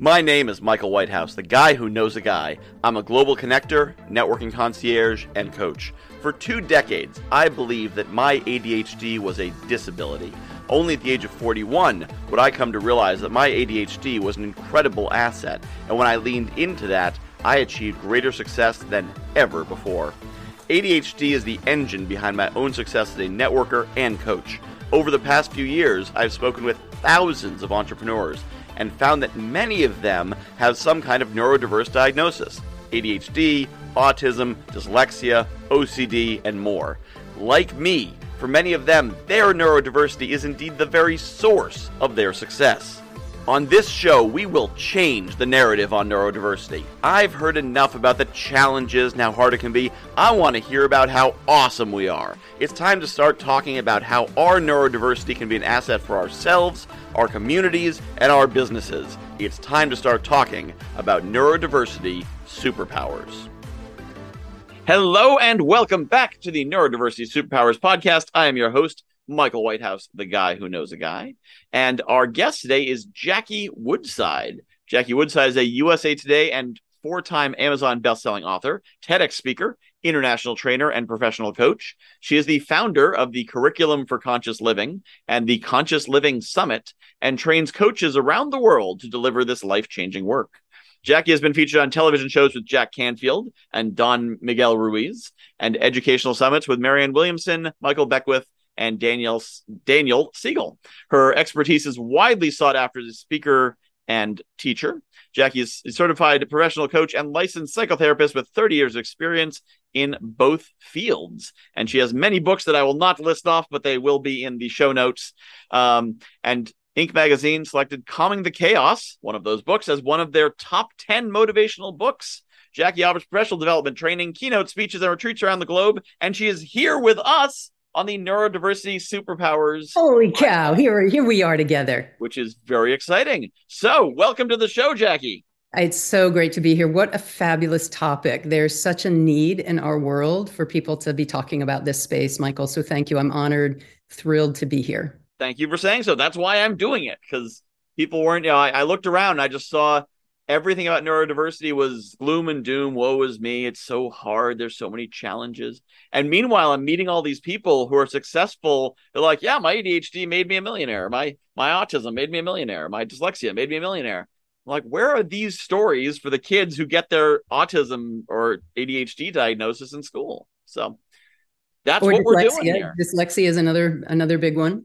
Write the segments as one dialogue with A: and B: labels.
A: My name is Michael Whitehouse, the guy who knows a guy. I'm a global connector, networking concierge, and coach. For two decades, I believed that my ADHD was a disability. Only at the age of 41 would I come to realize that my ADHD was an incredible asset, and when I leaned into that, I achieved greater success than ever before. ADHD is the engine behind my own success as a networker and coach. Over the past few years, I've spoken with thousands of entrepreneurs and found that many of them have some kind of neurodiverse diagnosis ADHD, autism, dyslexia, OCD, and more. Like me, for many of them, their neurodiversity is indeed the very source of their success. On this show, we will change the narrative on neurodiversity. I've heard enough about the challenges and how hard it can be. I want to hear about how awesome we are. It's time to start talking about how our neurodiversity can be an asset for ourselves, our communities, and our businesses. It's time to start talking about neurodiversity superpowers. Hello and welcome back to the Neurodiversity Superpowers podcast. I am your host, Michael Whitehouse, the guy who knows a guy. And our guest today is Jackie Woodside. Jackie Woodside is a USA Today and four time Amazon bestselling author, TEDx speaker, international trainer, and professional coach. She is the founder of the Curriculum for Conscious Living and the Conscious Living Summit and trains coaches around the world to deliver this life changing work. Jackie has been featured on television shows with Jack Canfield and Don Miguel Ruiz, and educational summits with Marianne Williamson, Michael Beckwith, and Daniel Daniel Siegel. Her expertise is widely sought after as a speaker and teacher. Jackie is a certified professional coach and licensed psychotherapist with 30 years of experience in both fields. And she has many books that I will not list off, but they will be in the show notes. Um, and Inc. magazine selected Calming the Chaos, one of those books, as one of their top 10 motivational books. Jackie offers professional development training, keynote speeches, and retreats around the globe. And she is here with us on the neurodiversity superpowers.
B: Holy cow! Here, here we are together,
A: which is very exciting. So, welcome to the show, Jackie.
B: It's so great to be here. What a fabulous topic. There's such a need in our world for people to be talking about this space, Michael. So, thank you. I'm honored, thrilled to be here.
A: Thank you for saying so. That's why I'm doing it because people weren't, you know, I, I looked around and I just saw everything about neurodiversity was gloom and doom woe is me it's so hard there's so many challenges. And meanwhile i'm meeting all these people who are successful they're like yeah my adhd made me a millionaire my my autism made me a millionaire my dyslexia made me a millionaire. I'm like where are these stories for the kids who get their autism or adhd diagnosis in school? So that's or what dyslexia. we're doing here.
B: Dyslexia is another another big one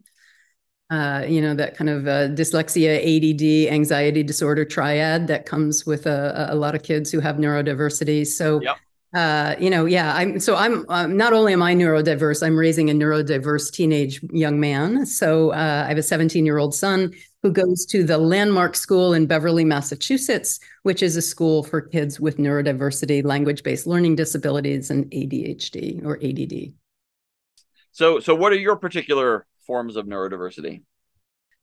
B: uh, you know, that kind of uh, dyslexia, ADD, anxiety disorder triad that comes with a, a lot of kids who have neurodiversity. So, yep. uh, you know, yeah, I'm so I'm um, not only am I neurodiverse, I'm raising a neurodiverse teenage young man. So uh, I have a 17 year old son who goes to the Landmark School in Beverly, Massachusetts, which is a school for kids with neurodiversity, language based learning disabilities, and ADHD or ADD.
A: So, so what are your particular forms of neurodiversity?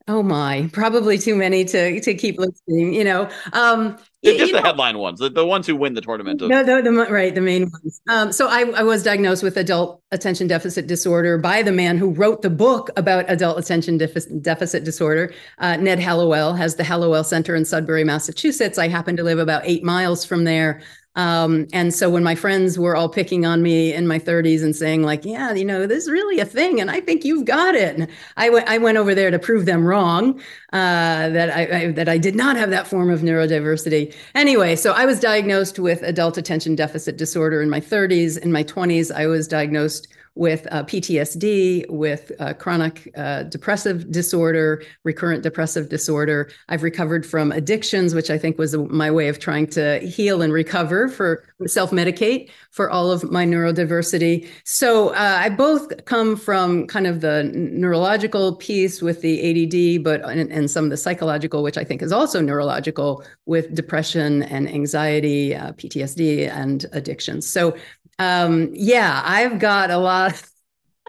B: Oh my, probably too many to to keep listing. You know, um,
A: just the know, headline ones, the, the ones who win the tournament.
B: Of- no, the, the, right, the main ones. Um, so I, I was diagnosed with adult attention deficit disorder by the man who wrote the book about adult attention deficit, deficit disorder. Uh, Ned Hallowell has the Hallowell Center in Sudbury, Massachusetts. I happen to live about eight miles from there. Um, and so when my friends were all picking on me in my 30s and saying like, yeah, you know, this is really a thing, and I think you've got it. I went, I went over there to prove them wrong uh, that I, I, that I did not have that form of neurodiversity. Anyway, so I was diagnosed with adult attention deficit disorder in my 30s. In my 20s, I was diagnosed with uh, PTSD, with uh, chronic uh, depressive disorder, recurrent depressive disorder. I've recovered from addictions, which I think was my way of trying to heal and recover for self medicate for all of my neurodiversity. So uh, I both come from kind of the neurological piece with the ADD, but and, and, some of the psychological, which I think is also neurological with depression and anxiety, uh, PTSD, and addictions. So um, yeah, I've got a lot.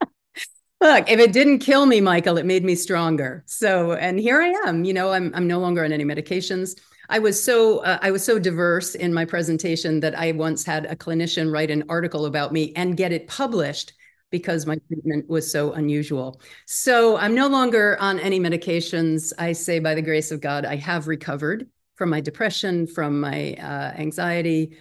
B: Look, if it didn't kill me, Michael, it made me stronger. So, and here I am. You know, I'm I'm no longer on any medications. I was so uh, I was so diverse in my presentation that I once had a clinician write an article about me and get it published because my treatment was so unusual. So I'm no longer on any medications. I say by the grace of God, I have recovered from my depression, from my uh, anxiety,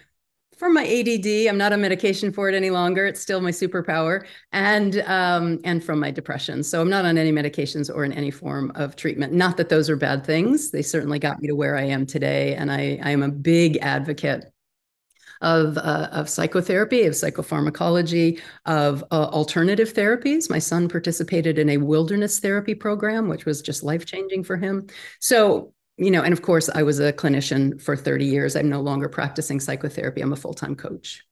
B: from my ADD. I'm not on medication for it any longer. It's still my superpower, and um, and from my depression. So I'm not on any medications or in any form of treatment. Not that those are bad things. They certainly got me to where I am today, and I I am a big advocate of, uh, of psychotherapy, of psychopharmacology, of uh, alternative therapies. My son participated in a wilderness therapy program, which was just life changing for him. So you know, and of course, I was a clinician for 30 years. I'm no longer practicing psychotherapy. I'm a full time coach.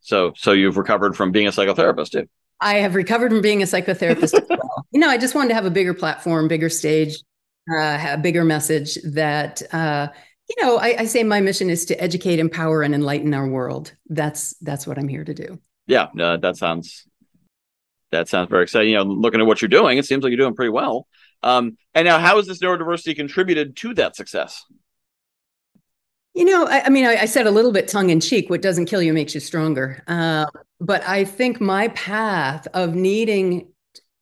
A: So, so you've recovered from being a psychotherapist too?
B: I have recovered from being a psychotherapist as well. You know, I just wanted to have a bigger platform, bigger stage, uh, a bigger message that, uh, you know, I, I say my mission is to educate, empower, and enlighten our world. That's that's what I'm here to do.
A: Yeah, uh, that sounds that sounds very exciting. You know, looking at what you're doing, it seems like you're doing pretty well. Um, and now, how has this neurodiversity contributed to that success?
B: You know, I, I mean, I, I, said a little bit tongue in cheek, what doesn't kill you makes you stronger. Uh, but I think my path of needing,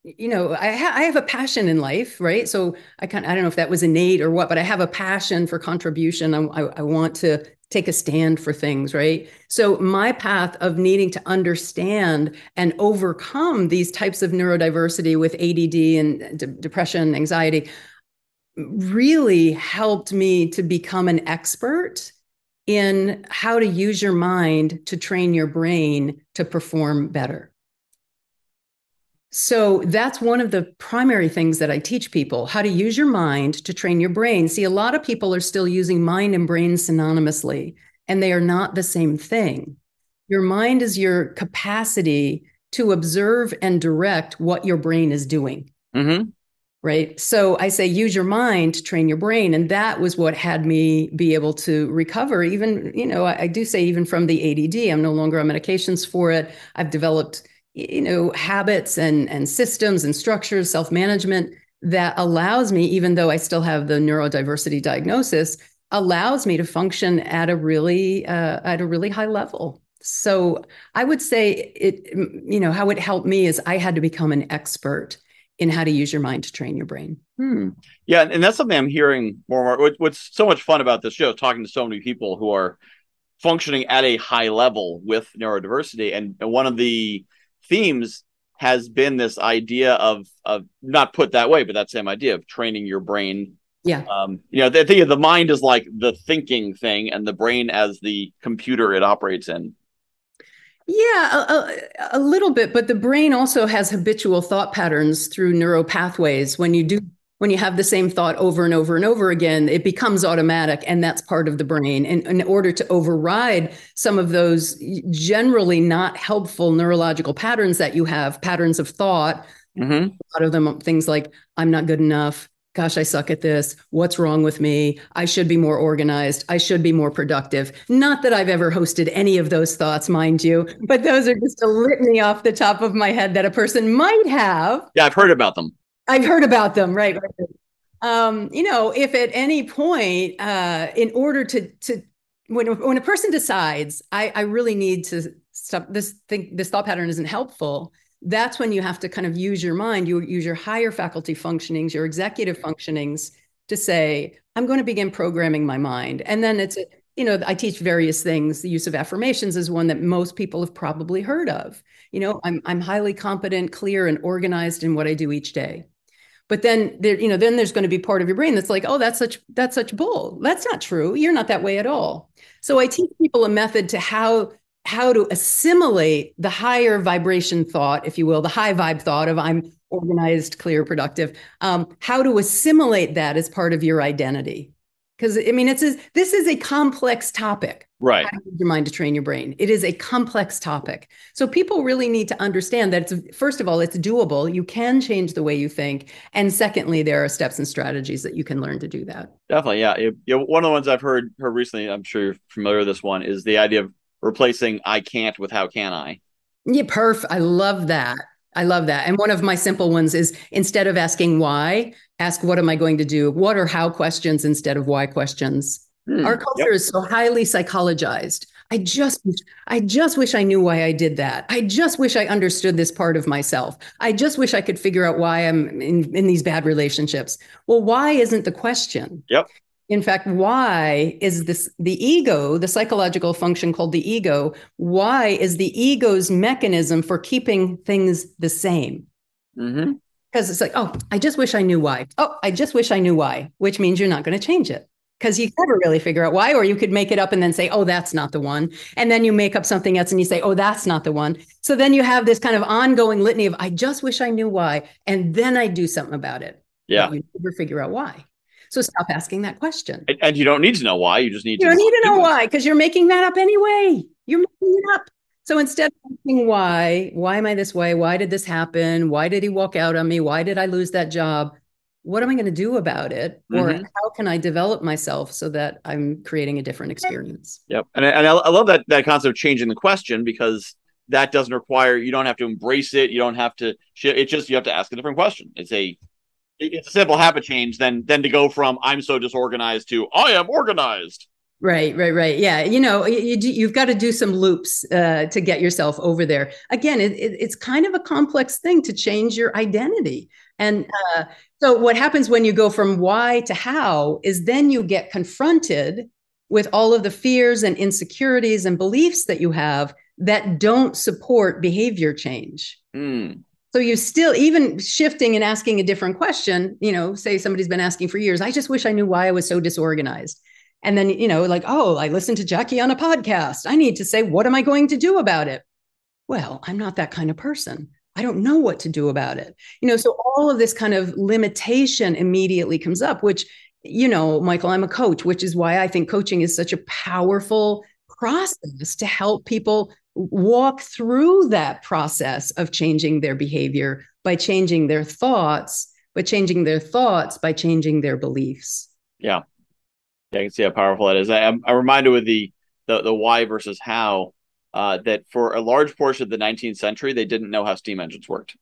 B: you know, I, ha- I have a passion in life, right? So I kind I don't know if that was innate or what, but I have a passion for contribution. I, I want to take a stand for things, right? So my path of needing to understand and overcome these types of neurodiversity with ADD and de- depression, anxiety really helped me to become an expert in how to use your mind to train your brain to perform better. So that's one of the primary things that I teach people how to use your mind to train your brain. See, a lot of people are still using mind and brain synonymously, and they are not the same thing. Your mind is your capacity to observe and direct what your brain is doing. Mm-hmm. Right. So I say use your mind to train your brain. And that was what had me be able to recover. Even, you know, I, I do say, even from the ADD, I'm no longer on medications for it. I've developed you know habits and and systems and structures self-management that allows me even though i still have the neurodiversity diagnosis allows me to function at a really uh, at a really high level so i would say it you know how it helped me is i had to become an expert in how to use your mind to train your brain
A: hmm. yeah and that's something i'm hearing more and more what's so much fun about this show talking to so many people who are functioning at a high level with neurodiversity and one of the themes has been this idea of of not put that way, but that same idea of training your brain.
B: Yeah.
A: Um, you know, the thing the mind is like the thinking thing, and the brain as the computer it operates in.
B: Yeah, a, a, little bit, but the brain also has habitual thought patterns through neural pathways. When you do when you have the same thought over and over and over again, it becomes automatic, and that's part of the brain. And in order to override some of those generally not helpful neurological patterns that you have, patterns of thought, mm-hmm. a lot of them things like, I'm not good enough. Gosh, I suck at this. What's wrong with me? I should be more organized. I should be more productive. Not that I've ever hosted any of those thoughts, mind you, but those are just a litany off the top of my head that a person might have.
A: Yeah, I've heard about them.
B: I've heard about them, right? Um, you know, if at any point, uh, in order to to when when a person decides, I, I really need to stop this thing, this thought pattern isn't helpful. That's when you have to kind of use your mind, you use your higher faculty functionings, your executive functionings to say, I'm going to begin programming my mind. And then it's you know, I teach various things. The use of affirmations is one that most people have probably heard of. You know, I'm I'm highly competent, clear, and organized in what I do each day but then there you know then there's going to be part of your brain that's like oh that's such that's such bull. That's not true. You're not that way at all. So i teach people a method to how how to assimilate the higher vibration thought if you will the high vibe thought of i'm organized clear productive um, how to assimilate that as part of your identity because I mean, it's a, this is a complex topic.
A: Right.
B: your mind to train your brain. It is a complex topic. So people really need to understand that it's first of all, it's doable. You can change the way you think, and secondly, there are steps and strategies that you can learn to do that.
A: Definitely, yeah. You know, one of the ones I've heard heard recently, I'm sure you're familiar with this one, is the idea of replacing "I can't" with "How can I."
B: Yeah, perf. I love that. I love that. And one of my simple ones is instead of asking why, ask what am I going to do? What are how questions instead of why questions. Hmm, Our culture yep. is so highly psychologized. I just I just wish I knew why I did that. I just wish I understood this part of myself. I just wish I could figure out why I'm in, in these bad relationships. Well, why isn't the question?
A: Yep.
B: In fact, why is this the ego, the psychological function called the ego? Why is the ego's mechanism for keeping things the same?
A: Mm-hmm.
B: Because it's like, oh, I just wish I knew why. Oh, I just wish I knew why, which means you're not going to change it because you never really figure out why, or you could make it up and then say, oh, that's not the one. And then you make up something else and you say, oh, that's not the one. So then you have this kind of ongoing litany of, I just wish I knew why. And then I do something about it.
A: Yeah.
B: You never figure out why. So stop asking that question.
A: And, and you don't need to know why. You just need
B: You
A: to.
B: don't need to know why because you're making that up anyway. You're making it up. So instead of asking why, why am I this way? Why did this happen? Why did he walk out on me? Why did I lose that job? What am I going to do about it? Or
A: Mhm.
B: how can I develop myself so that I'm creating a different experience?
A: Yep. And I, and I I love that that concept of changing the question because that doesn't require you don't have to embrace it. You don't have to. It's just you have to ask a different question. It's a it's a simple habit change than than to go from I'm so disorganized to I am organized.
B: Right, right, right. Yeah, you know, you, have got to do some loops uh, to get yourself over there. Again, it, it, it's kind of a complex thing to change your identity. And uh, so, what happens when you go from why to how is then you get confronted with all of the fears and insecurities and beliefs that you have that don't support behavior change.
A: Hmm.
B: So you still even shifting and asking a different question, you know, say somebody's been asking for years, I just wish I knew why I was so disorganized. And then, you know, like, oh, I listened to Jackie on a podcast. I need to say, what am I going to do about it? Well, I'm not that kind of person. I don't know what to do about it. You know, so all of this kind of limitation immediately comes up, which, you know, Michael, I'm a coach, which is why I think coaching is such a powerful process to help people walk through that process of changing their behavior by changing their thoughts, but changing their thoughts by changing their beliefs.
A: Yeah. Yeah, I can see how powerful that is. I, I'm, I'm reminded with the, the the why versus how uh, that for a large portion of the 19th century, they didn't know how steam engines worked.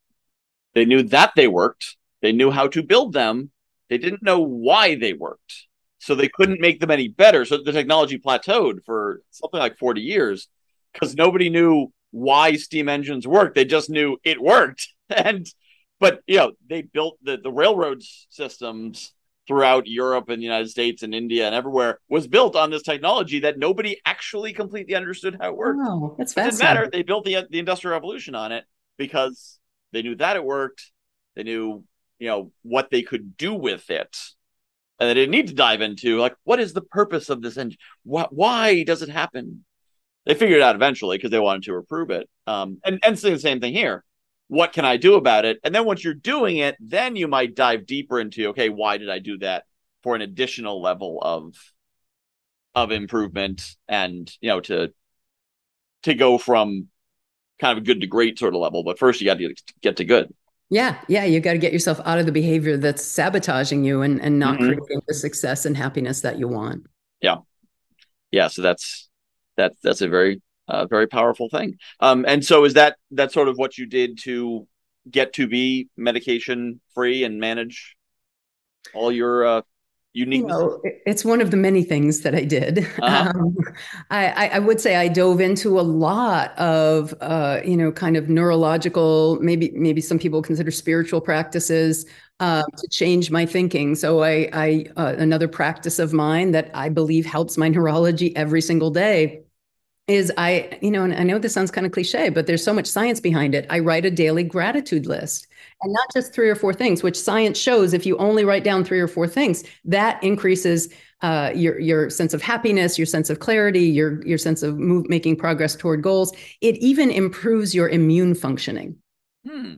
A: They knew that they worked. They knew how to build them. They didn't know why they worked. So they couldn't make them any better. So the technology plateaued for something like 40 years because nobody knew why steam engines worked. They just knew it worked. And but you know, they built the, the railroad systems throughout Europe and the United States and India and everywhere was built on this technology that nobody actually completely understood how it worked.
B: Oh, that's
A: It didn't matter. They built the the industrial revolution on it because they knew that it worked. They knew, you know, what they could do with it. And they didn't need to dive into like what is the purpose of this engine? Why, why does it happen? They figured it out eventually because they wanted to approve it. Um, and and it's the same thing here. What can I do about it? And then once you're doing it, then you might dive deeper into okay, why did I do that for an additional level of of improvement and you know to to go from kind of a good to great sort of level. But first, you got to get to good.
B: Yeah, yeah, you got to get yourself out of the behavior that's sabotaging you and, and not
A: Mhm.
B: creating the success and happiness that you want.
A: Yeah, yeah, so that's that's that's a very uh, very powerful thing. Um, and so is that that sort of what you did to get to be medication free and manage all your uh,
B: You know, it's one of the many things that I did.
A: Uh-huh.
B: Um, I, I, I would say I dove into a lot of, uh, you know, kind of neurological, maybe maybe some people consider spiritual practices uh, to change my thinking. So I, I uh, another practice of mine that I believe helps my neurology every single day is I, you know, and I know this sounds kind of cliche, but there's so much science behind it. I write a daily gratitude list and not just three or four things, which science shows if you only write down three or four things, that increases uh, your your sense of happiness, your sense of clarity, your your sense of move, making progress toward goals. It even improves your immune functioning.
A: Hmm.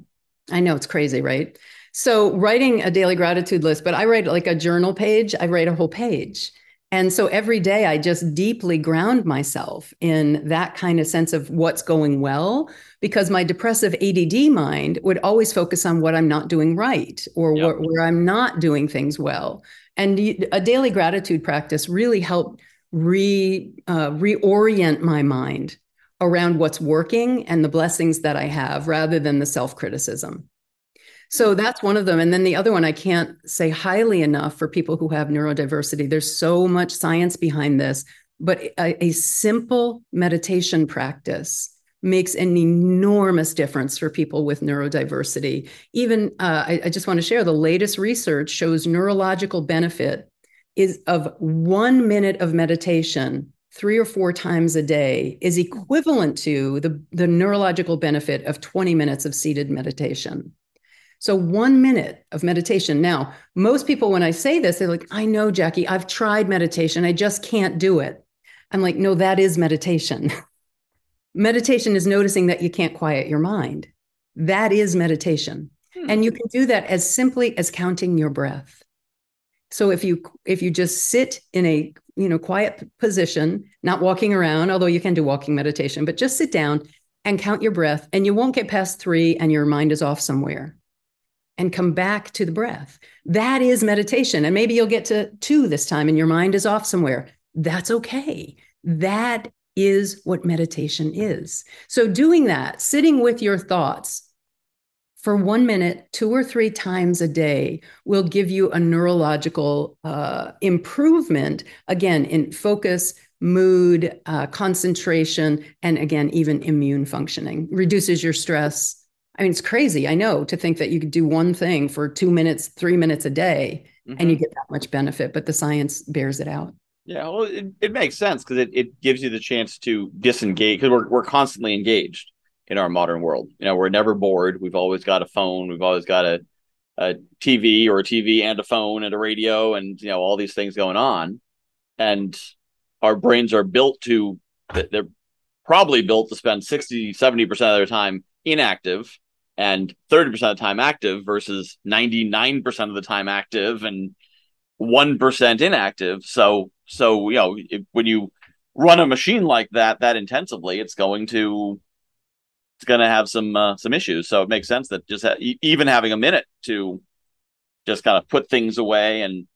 B: I know it's crazy, right? So writing a daily gratitude list, but I write like a journal page, I write a whole page. And so every day I just deeply ground myself in that kind of sense of what's going well, because my depressive ADD mind would always focus on what I'm not doing right or
A: Yep.
B: where, where I'm not doing things well. And a daily gratitude practice really helped re, uh, reorient my mind around what's working and the blessings that I have rather than the self criticism. So that's one of them. And then the other one, I can't say highly enough for people who have neurodiversity. There's so much science behind this, but a, a simple meditation practice makes an enormous difference for people with neurodiversity. Even uh, I, I just want to share the latest research shows neurological benefit is of one minute of meditation three or four times a day is equivalent to the, the neurological benefit of 20 minutes of seated meditation. So, one minute of meditation. Now, most people, when I say this, they're like, I know, Jackie, I've tried meditation. I just can't do it. I'm like, no, that is meditation. meditation is noticing that you can't quiet your mind. That is meditation. Hmm. And you can do that as simply as counting your breath. So if you if you just sit in a you know quiet position, not walking around, although you can do walking meditation, but just sit down and count your breath and you won't get past 3 and your mind is off somewhere. And come back to the breath. That is meditation. And maybe you'll get to 2 this time and your mind is off somewhere. That's okay. That is what meditation is. So doing that, sitting with your thoughts, for one minute, two or three times a day, will give you a neurological uh, improvement, again, in focus, mood, uh, concentration, and again, even immune functioning. Reduces your stress. I mean, it's crazy, I know, to think that you could do one thing for two minutes, three minutes a day, mm-hmm. and you get that much benefit, but the science bears it out.
A: Yeah, well, it, it makes sense because it, it gives you the chance to disengage because we're, we're constantly engaged in our modern world. You know, we're never bored. We've always got a phone. We've always got a, a TV or a TV and a phone and a radio and, you know, all these things going on. And our brains are built to, they're probably built to spend 60, 70% of their time inactive and 30% of the time active versus 99% of the time active and 1% inactive. So, so, you know, if, when you run a machine like that, that intensively, it's going to it's going to have some uh, some issues. So it makes sense that just ha- even having a minute to just kind of put things away and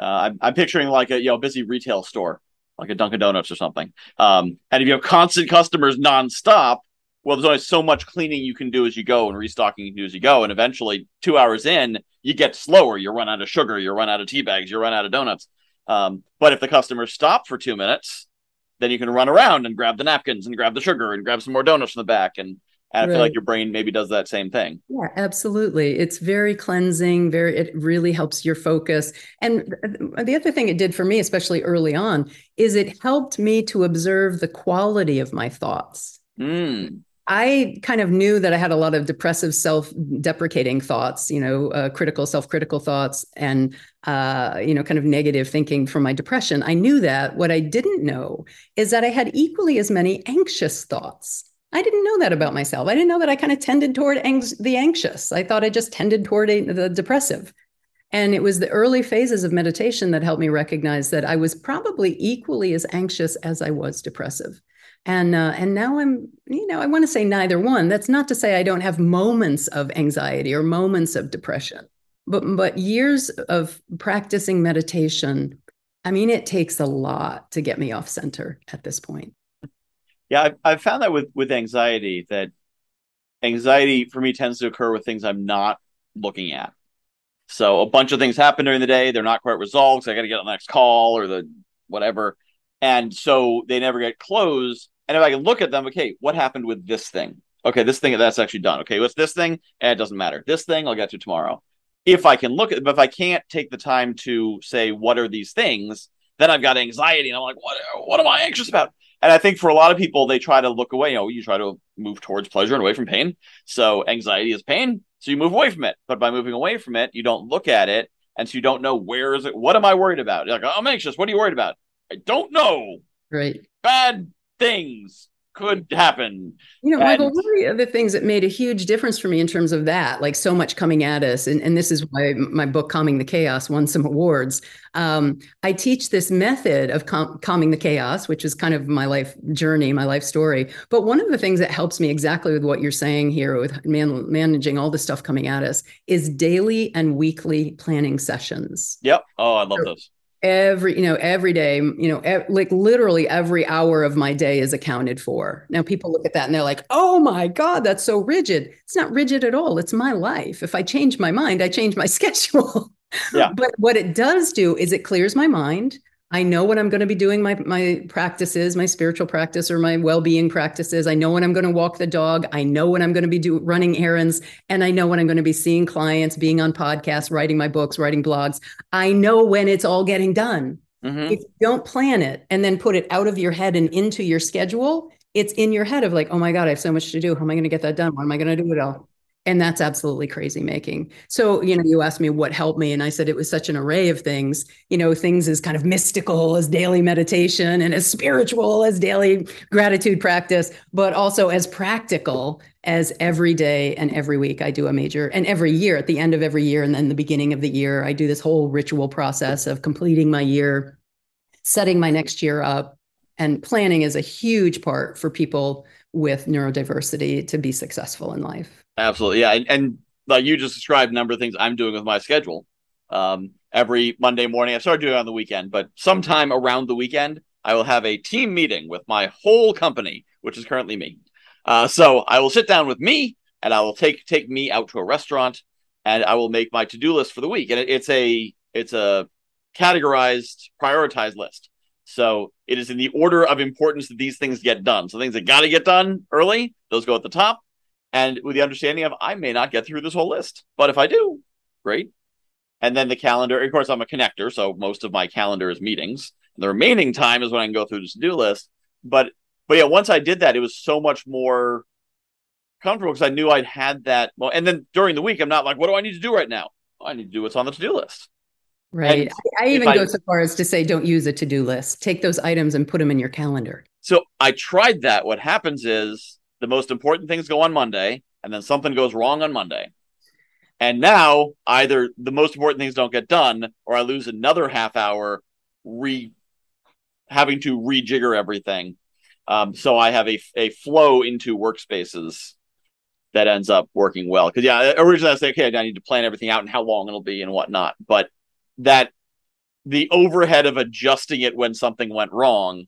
A: uh, I'm, I'm picturing like a you know busy retail store like a Dunkin' Donuts or something. Um, and if you have constant customers nonstop, well, there's only so much cleaning you can do as you go and restocking you can do as you go. And eventually, two hours in, you get slower. You run out of sugar, you run out of tea bags, you run out of donuts. Um, but if the customers stop for two minutes, then you can run around and grab the napkins and grab the sugar and grab some more donuts from the back and and I feel like your brain maybe does that same thing.
B: Yeah, absolutely. It's very cleansing, very it really helps your focus. And the other thing it did for me, especially early on, is it helped me to observe the quality of my thoughts. Mm. I kind of knew that I had a lot of depressive, self-deprecating thoughts, you know, uh, critical, self-critical thoughts, and uh, you know, kind of negative thinking from my depression. I knew that. What I didn't know is that I had equally as many anxious thoughts. I didn't know that about myself. I didn't know that I kind of tended toward ang- the anxious. I thought I just tended toward a, the depressive. And it was the early phases of meditation that helped me recognize that I was probably equally as anxious as I was depressive and uh, and now i'm you know i want to say neither one. That's not to say i don't have moments of anxiety or moments of depression but but years of practicing meditation i mean it takes a lot to get me off center at this point.
A: Yeah i've, I've found that with with anxiety that anxiety for me tends to occur with things i'm not looking at. So a bunch of things happen during the day they're not quite resolved so i got to get on the next call or the whatever. And so they never get closed and if I can look at them, okay, what happened with this thing? Okay, this thing that's actually done. Okay, what's this thing? And eh, it doesn't matter. This thing I'll get to tomorrow. If I can look at, but if I can't take the time to say what are these things, then I've got anxiety, and I'm like, what? What am I anxious about? And I think for a lot of people, they try to look away. You know, you try to move towards pleasure and away from pain. So anxiety is pain, so you move away from it. But by moving away from it, you don't look at it, and so you don't know where is it. What am I worried about? You're like, I'm anxious. What are you worried about? I don't know.
B: Right.
A: Bad things could happen.
B: You know, and, Michael, one of the other things that made a huge difference for me in terms of that, like so much coming at us, and, and this is why my book, Calming the Chaos, won some awards. Um, I teach this method of calming the chaos, which is kind of my life journey, my life story. But one of the things that helps me exactly with what you're saying here with man- managing all the stuff coming at us is daily and weekly planning sessions.
A: Yep. Oh, I love so, those
B: every you know every day you know e- like literally every hour of my day is accounted for. Now people look at that and they're like oh my god that's so rigid. It's not rigid at all. It's my life. If i change my mind i change my schedule. Yeah. but what it does do is it clears my mind I know what I'm going to be doing my my practices, my spiritual practice or my well-being practices. I know when I'm going to walk the dog. I know when I'm going to be do, running errands and I know when I'm going to be seeing clients, being on podcasts, writing my books, writing blogs. I know when it's all getting done. Mm-hmm. If you don't plan it and then put it out of your head and into your schedule, it's in your head of like, oh my God, I have so much to do. How am I going to get that done? What am I going to do it all? And that's absolutely crazy making. So, you know, you asked me what helped me, and I said it was such an array of things, you know, things as kind of mystical as daily meditation and as spiritual as daily gratitude practice, but also as practical as every day and every week I do a major, and every year at the end of every year and then the beginning of the year, I do this whole ritual process of completing my year, setting my next year up. And planning is a huge part for people with neurodiversity to be successful in life.
A: Absolutely, yeah, and, and like you just described, a number of things I'm doing with my schedule. Um, every Monday morning, I started doing it on the weekend, but sometime around the weekend, I will have a team meeting with my whole company, which is currently me. Uh, so I will sit down with me, and I will take take me out to a restaurant, and I will make my to do list for the week. And it, it's a it's a categorized, prioritized list. So it is in the order of importance that these things get done. So things that got to get done early, those go at the top and with the understanding of I may not get through this whole list, but if I do, great. And then the calendar, of course, I'm a connector, so most of my calendar is meetings. The remaining time is when I can go through this to-do list. But but yeah, once I did that, it was so much more comfortable because I knew I'd had that. Well, and then during the week, I'm not like, what do I need to do right now? I need to do what's on the to-do list.
B: Right. I, I even I, go so far as to say, don't use a to-do list. Take those items and put them in your calendar.
A: So I tried that. What happens is the most important things go on Monday, and then something goes wrong on Monday. And now either the most important things don't get done, or I lose another half hour re having to rejigger everything. Um, so I have a a flow into workspaces that ends up working well. Because yeah, originally I was like, okay, I need to plan everything out and how long it'll be and whatnot. But that the overhead of adjusting it when something went wrong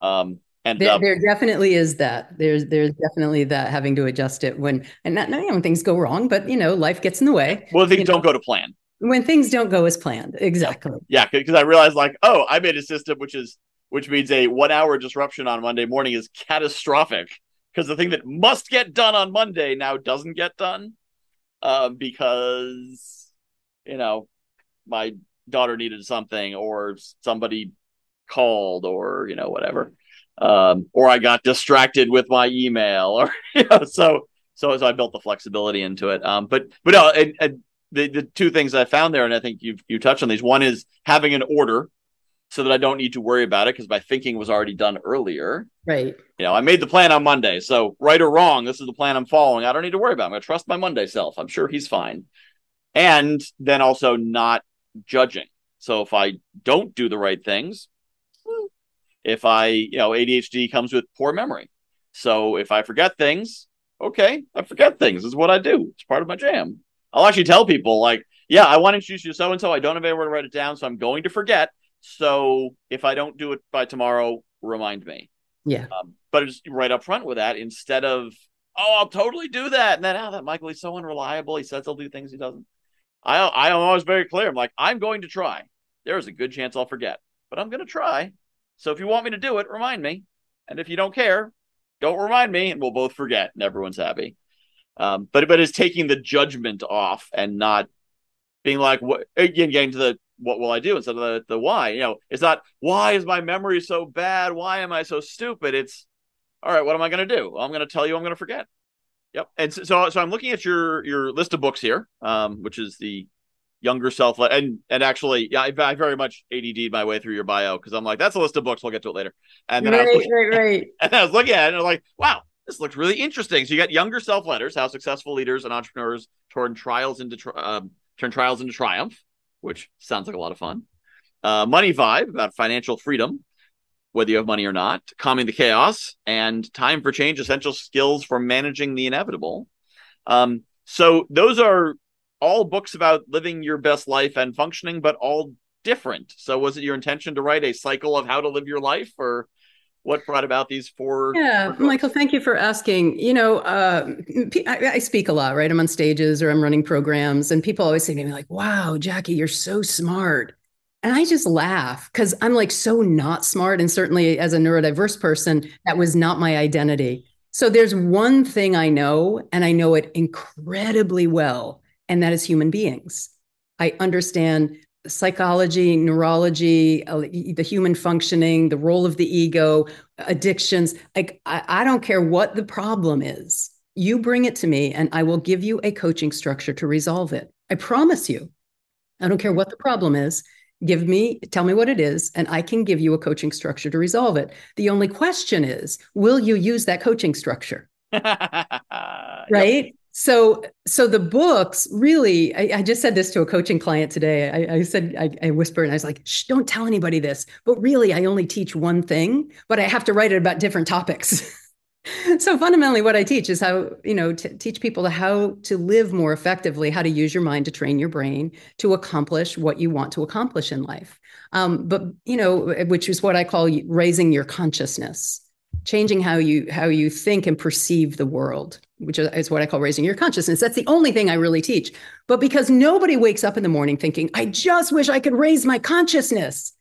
A: um,
B: and there, there, definitely is that. There's there's definitely that having to adjust it when and not, not know, things go wrong, but you know life gets in the way.
A: Well, things
B: don't
A: know, go to plan.
B: When things don't go as planned, exactly.
A: Yeah, because I realized like, oh, I made a system which is which means a one hour disruption on Monday morning is catastrophic because the thing that must get done on Monday now doesn't get done uh, because you know my daughter needed something or somebody called or you know whatever um, or I got distracted with my email, or you know, so so so I built the flexibility into it. Um, but but no, the the two things I found there, and I think you you touched on these. One is having an order so that I don't need to worry about it because my thinking was already done earlier.
B: Right.
A: You know, I made the plan on Monday, so right or wrong, this is the plan I'm following. I don't need to worry about. It. I'm going to trust my Monday self. I'm sure he's fine. And then also not judging. So if I don't do the right things, if I, you know, ADHD comes with poor memory. So if I forget things, okay, I forget things. This is what I do. It's part of my jam. I'll actually tell people, like, yeah, I want to introduce you to so and so. I don't have anywhere to write it down, so I'm going to forget. So if I don't do it by tomorrow, remind me.
B: Yeah. Um,
A: but it's right up front with that instead of, oh, I'll totally do that. And then, oh, that Michael, he's so unreliable. He says he'll do things he doesn't. I, I am always very clear. I'm like, I'm going to try. There's a good chance I'll forget, but I'm going to try. So if you want me to do it, remind me. And if you don't care, don't remind me, and we'll both forget, and everyone's happy. Um, but but it's taking the judgment off and not being like what again getting to the what will I do instead of the, the why. You know, it's not why is my memory so bad? Why am I so stupid? It's all right, what am I gonna do? Well, I'm gonna tell you I'm gonna forget. Yep. And so, so, I'm looking at your your list of books here, um, which is the younger self and and actually yeah I, I very much ADD my way through your bio because I'm like that's a list of books we'll get to it later. And then
B: right, I
A: was
B: looking, right right.
A: and I was looking at it and I was like wow this looks really interesting. So you got younger self letters how successful leaders and entrepreneurs turn trials into um, turn trials into triumph which sounds like a lot of fun. Uh, money vibe about financial freedom whether you have money or not calming the chaos and time for change essential skills for managing the inevitable um, so those are all books about living your best life and functioning, but all different. So, was it your intention to write a cycle of how to live your life, or what brought about these four?
B: Yeah, four Michael, thank you for asking. You know, uh, I, I, speak a lot, right? I'm on stages or I'm running programs, and people always say to me, like, wow, Jackie, you're so smart. And I just laugh because I'm like so not smart. And certainly as a neurodiverse person, that was not my identity. So there's one thing I know, and I know it incredibly well, and that is human beings. I understand psychology, neurology, uh, the human functioning, the role of the ego, addictions. Like, I, I don't care what the problem is. You bring it to me, and I will give you a coaching structure to resolve it. I promise you. I don't care what the problem is. Give me, tell me what it is, and I can give you a coaching structure to resolve it. The only question is, will you use that coaching structure? right? Yep. So, so the books really, I, I, just said this to a coaching client today. I, I said, I, I, whispered and I was like, Shh, don't tell anybody this. But really, I only teach one thing, but I have to write it about different topics. so fundamentally, what I teach is how, you know, to teach people how to live more effectively, how to use your mind to train your brain to accomplish what you want to accomplish in life. Um, but, you know, which is what I call raising your consciousness changing how you how you think and perceive the world which is what i call raising your consciousness that's the only thing i really teach but because nobody wakes up in the morning thinking i just wish i could raise my consciousness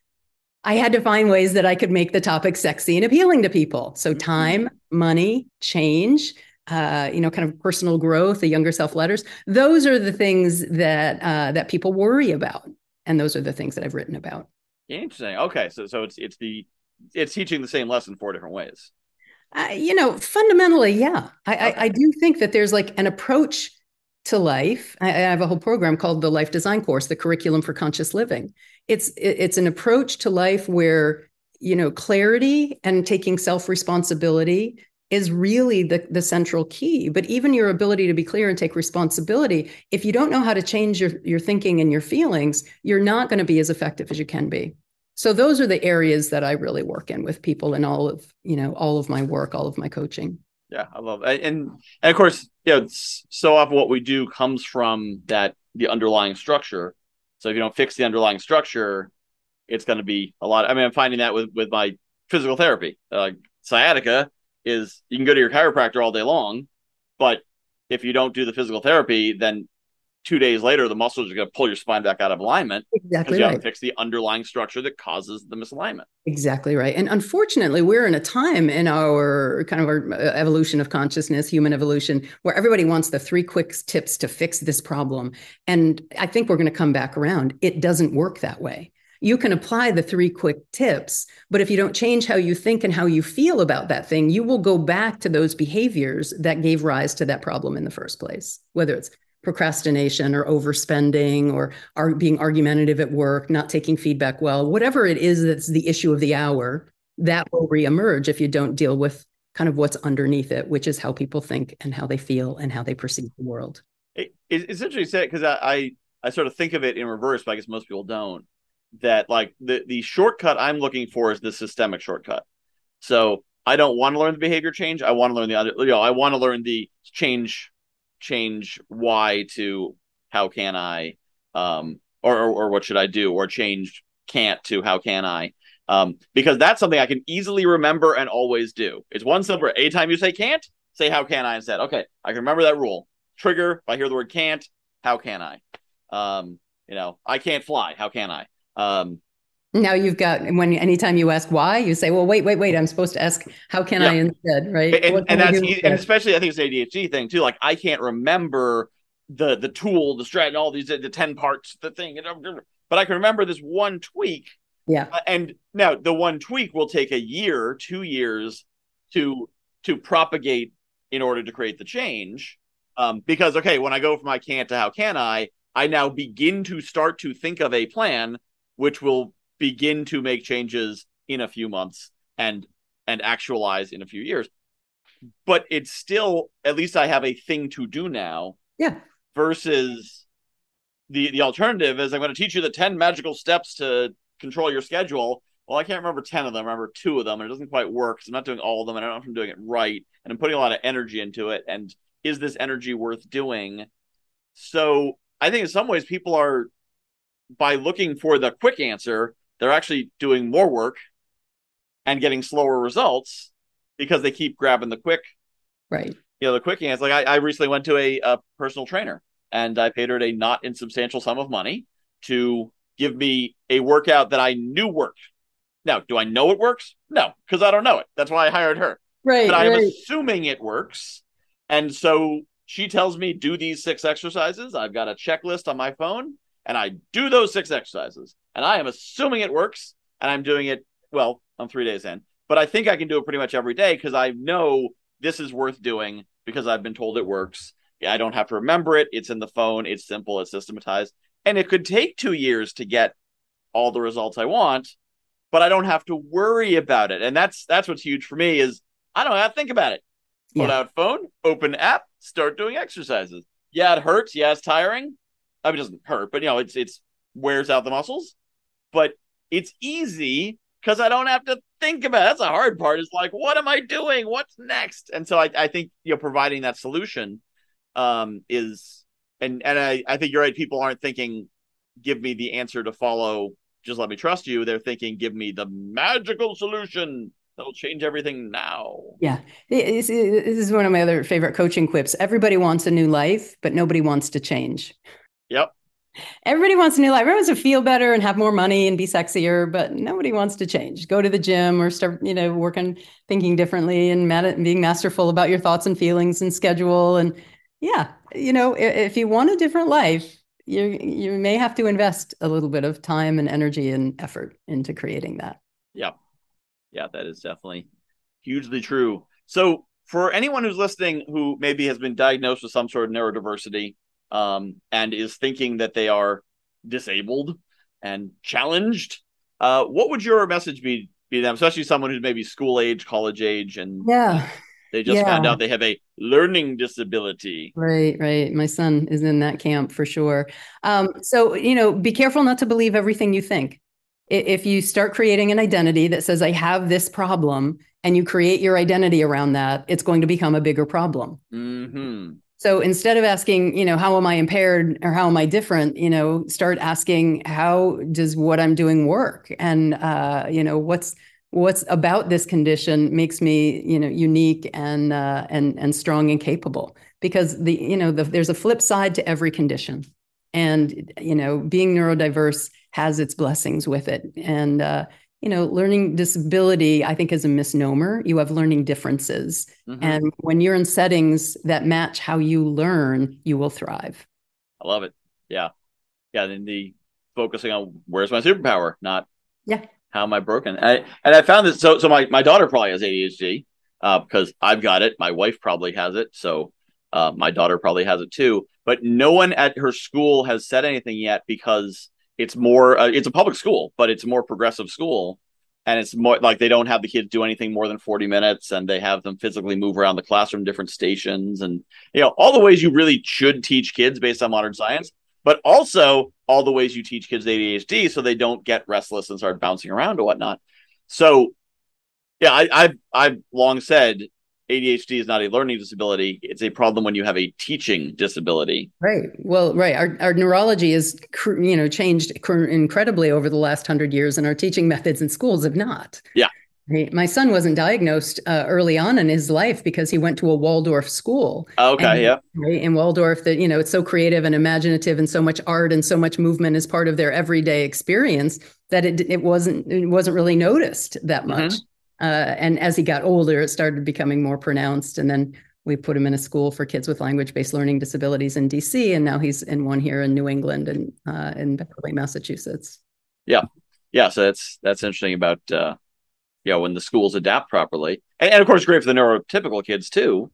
B: i had to find ways that i could make the topic sexy and appealing to people so mm-hmm. time money change uh, you know, kind of personal growth, the younger self letters. Those are the things that uh, that people worry about, and those are the things that I've written about.
A: Interesting. Okay, so so it's it's the it's teaching the same lesson four different ways.
B: Uh, you know, fundamentally, yeah. I, okay. I, I, do think that there's like an approach to life. I, I, have a whole program called the Life Design Course, the Curriculum for Conscious Living. It's it, it's an approach to life where you know clarity and taking self responsibility is really the, the central key. But even your ability to be clear and take responsibility, if you don't know how to change your, your thinking and your feelings, you're not going to be as effective as you can be. So those are the areas that i really work in with people in all of you know all of my work all of my coaching.
A: Yeah i love it and and of course you know so often what we do comes from that the underlying structure. So if you don't fix the underlying structure it's going to be a lot i mean i'm finding that with with my physical therapy uh, sciatica is you can go to your chiropractor all day long but if you don't do the physical therapy then two days later, the muscles are going to pull your spine back out of alignment.
B: Exactly
A: you
B: right.
A: have to fix the underlying structure that causes the misalignment.
B: Exactly right. And unfortunately, we're in a time in our kind of our uh, evolution of consciousness, human evolution, where everybody wants the three quick tips to fix this problem. And I think we're going to come back around. It doesn't work that way. You can apply the three quick tips, but if you don't change how you think and how you feel about that thing, you will go back to those behaviors that gave rise to that problem in the first place, whether it's procrastination or overspending or are being argumentative at work, not taking feedback well, whatever it is that's the issue of the hour, that will reemerge if you don't deal with kind of what's underneath it, which is how people think and how they feel and how they perceive the world.
A: It, it's interesting to say because I, I I sort of think of it in reverse, but I guess most people don't. That like the the shortcut I'm looking for is the systemic shortcut. So I don't want to learn the behavior change. I want to learn the other. You know, I want to learn the change change why to how can I, um, or, or, or what should I do, or change can't to how can I, um, because that's something I can easily remember and always do. It's one simple. Anytime you say can't, say how can I instead. Okay, I can remember that rule. Trigger. If I hear the word can't, how can I? Um, you know, I can't fly. How can I? Um,
B: now you've got when anytime you ask why, you say, "Well, wait, wait, wait. I'm supposed to ask how can yeah. I instead, right?"
A: And, and that's and especially I think it's an ADHD thing too. Like I can't remember the the tool, the strat, and all these the ten parts, the thing, but I can remember this one tweak.
B: Yeah.
A: Uh, and now the one tweak will take a year, two years to to propagate in order to create the change. Um, because okay, when I go from I can't to how can I, I now begin to start to think of a plan which will begin to make changes in a few months and and actualize in a few years. But it's still at least i have a thing to do now
B: yeah.
A: versus the the alternative is i'm going to teach you the 10 magical steps to control your schedule. Well i can't remember 10 of them I remember two of them and it doesn't quite work so i'm not doing all of them and i don't know if i'm doing it right and i'm putting a lot of energy into it and is this energy worth doing? So i think in some ways people are by looking for the quick answer they're actually doing more work and getting slower results because they keep grabbing the quick
B: right
A: you know the quick answer. like I, I recently went to a, a personal trainer and i paid her a not insubstantial sum of money to give me a workout that I knew worked. Now, do I know it works? No, because I don't know it. That's why I hired her.
B: Right.
A: But I'm
B: right.
A: assuming it works. And so she tells me, do these six exercises. I've got a checklist on my phone and I do those six exercises. And I am assuming it works. And I'm doing it, well, I'm three days in. But I think I can do it pretty much every day because I know this is worth doing because I've been told it works. I don't have to remember it. It's in the phone. It's simple. It's systematized. And it could take two years to get all the results I want, but I don't have to worry about it. And that's that's what's huge for me is I don't have to think about it. Pull yeah. out phone, open app, start doing exercises. Yeah, it hurts. Yeah, it's tiring. I mean, it doesn't hurt, but you know, it's it's wears out the muscles. But it's easy because I don't have to think about it. That's the hard part. Is like, what am I doing? What's next? And so I, I think you know, providing that solution um, is and and I, I think you're right. People aren't thinking, give me the answer to follow. Just let me trust you. They're thinking, give me the magical solution that'll change everything now.
B: Yeah. This is one of my other favorite coaching quips. Everybody wants a new life, but nobody wants to change.
A: Yep.
B: Everybody wants a new life. Everyone wants to feel better and have more money and be sexier, but nobody wants to change. Go to the gym or start, you know, working, thinking differently and being masterful about your thoughts and feelings and schedule. And yeah, you know, if you want a different life, you you may have to invest a little bit of time and energy and effort into creating that.
A: Yeah. Yeah, that is definitely hugely true. So for anyone who's listening who maybe has been diagnosed with some sort of neurodiversity um, and is thinking that they are disabled and challenged, uh, what would your message be be them, especially someone who's maybe school age, college age, and
B: yeah,
A: they just yeah. found out they have a learning disability.
B: Right, right. My son is in that camp for sure. Um, so you know, be careful not to believe everything you think. If you start creating an identity that says I have this problem, and you create your identity around that, it's going to become a bigger problem.
A: Mm-hmm.
B: So instead of asking, you know, how am I impaired or how am I different, you know, start asking how does what I'm doing work, and uh, you know, what's what's about this condition makes me, you know, unique and uh, and and strong and capable. Because the you know the, there's a flip side to every condition, and you know, being neurodiverse has its blessings with it, and uh, you know, learning disability, I think, is a misnomer. You have learning differences. Mm-hmm. And when you're in settings that match how you learn, you will thrive.
A: I love it. Yeah. Yeah. Then the focusing on where's my superpower, not
B: yeah.
A: how am I broken? I, and I found that so so my, my daughter probably has ADHD uh, because I've got it. My wife probably has it. So uh, my daughter probably has it too. But no one at her school has said anything yet because it's more uh, it's a public school but it's a more progressive school. And it's more like they don't have the kids do anything more than 40 minutes and they have them physically move around the classroom different stations and you know all the ways you really should teach kids based on modern science but also all the ways you teach kids adhd so they don't get restless and start bouncing around or whatnot. So yeah I, i've i've long said ADHD is not a learning disability. It's a problem when you have a teaching disability.
B: Right. Well, right. Our, our neurology has, you know, changed incredibly over the last hundred years, and our teaching methods in schools have not.
A: Yeah.
B: Right. My son wasn't diagnosed uh, early on in his life because he went to a Waldorf school.
A: Okay.
B: And,
A: yeah.
B: Right. In Waldorf, that you know, it's so creative and imaginative, and so much art and so much movement is part of their everyday experience that it it wasn't it wasn't really noticed that mm-hmm. much. Mm-hmm. Uh, and as he got older, it started becoming more pronounced. And then we put him in a school for kids with language-based learning disabilities in DC, and now he's in one here in New England and uh, in Beverly, Massachusetts.
A: Yeah, yeah. So that's that's interesting about uh, yeah when the schools adapt properly, and, and of course great for the neurotypical kids too,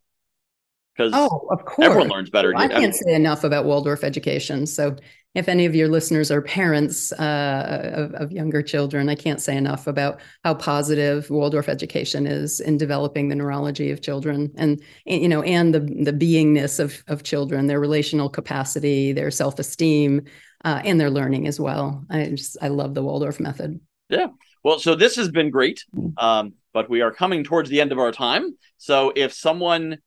A: because
B: oh, of course,
A: everyone learns better.
B: Well, I can't say enough about Waldorf education, so if any of your listeners are parents uh, of, of, younger children, I can't say enough about how positive Waldorf education is in developing the neurology of children, and, you know, and the the beingness of of children, their relational capacity, their self esteem, uh, and their learning as well. I just I love the Waldorf method.
A: Yeah. Well, so this has been great, mm-hmm. um, but we are coming towards the end of our time. So if someone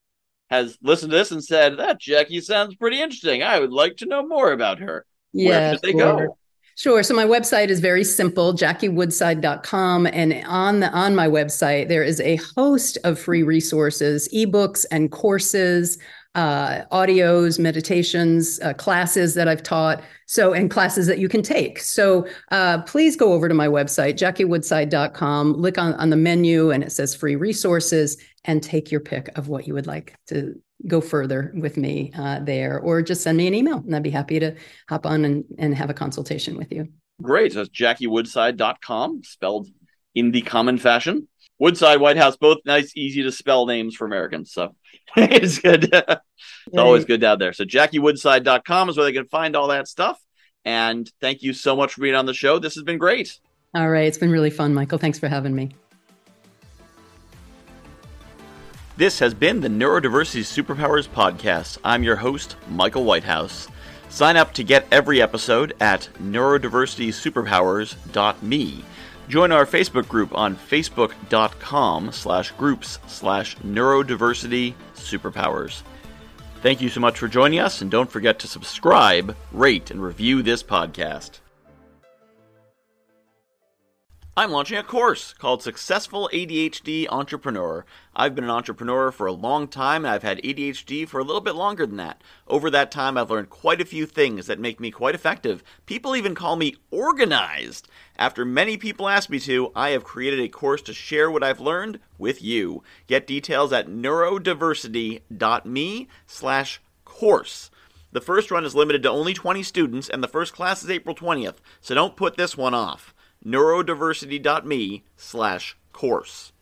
A: has listened to this and said that Jackie sounds pretty interesting, I would like to know more about her
B: yeah,
A: where they sure. go?
B: Sure. So my website is very simple, jackiewoodside.com. And on the on my website, there is a host of free resources, ebooks and courses, uh, audios, meditations, uh, classes that I've taught. So, and classes that you can take. So, uh, please go over to my website, jackiewoodside.com, look on, on the menu, and it says free resources, and take your pick of what you would like to go further with me uh, there, or just send me an email, and I'd be happy to hop on and, and have a consultation with you.
A: Great. So, it's jackiewoodside.com, spelled in the common fashion. Woodside, Whitehouse, both nice, easy to spell names for Americans. So it's good. it's always good down there. So jackiewoodside.com is where they can find all that stuff. And thank you so much for being on the show. This has been great.
B: All right. It's been really fun, Michael. Thanks for having me.
A: This has been the Neurodiversity Superpowers Podcast. I'm your host, Michael Whitehouse. Sign up to get every episode at neurodiversitysuperpowers.me. Join our Facebook group on facebook.com slash groups slash neurodiversity superpowers. Thank you so much for joining us, and don't forget to subscribe, rate, and review this podcast. I'm launching a course called Successful ADHD Entrepreneur. I've been an entrepreneur for a long time and I've had ADHD for a little bit longer than that. Over that time, I've learned quite a few things that make me quite effective. People even call me organized. After many people ask me to, I have created a course to share what I've learned with you. Get details at neurodiversity.me slash course. The first run is limited to only 20 students and the first class is April 20th, so don't put this one off neurodiversity.me slash course.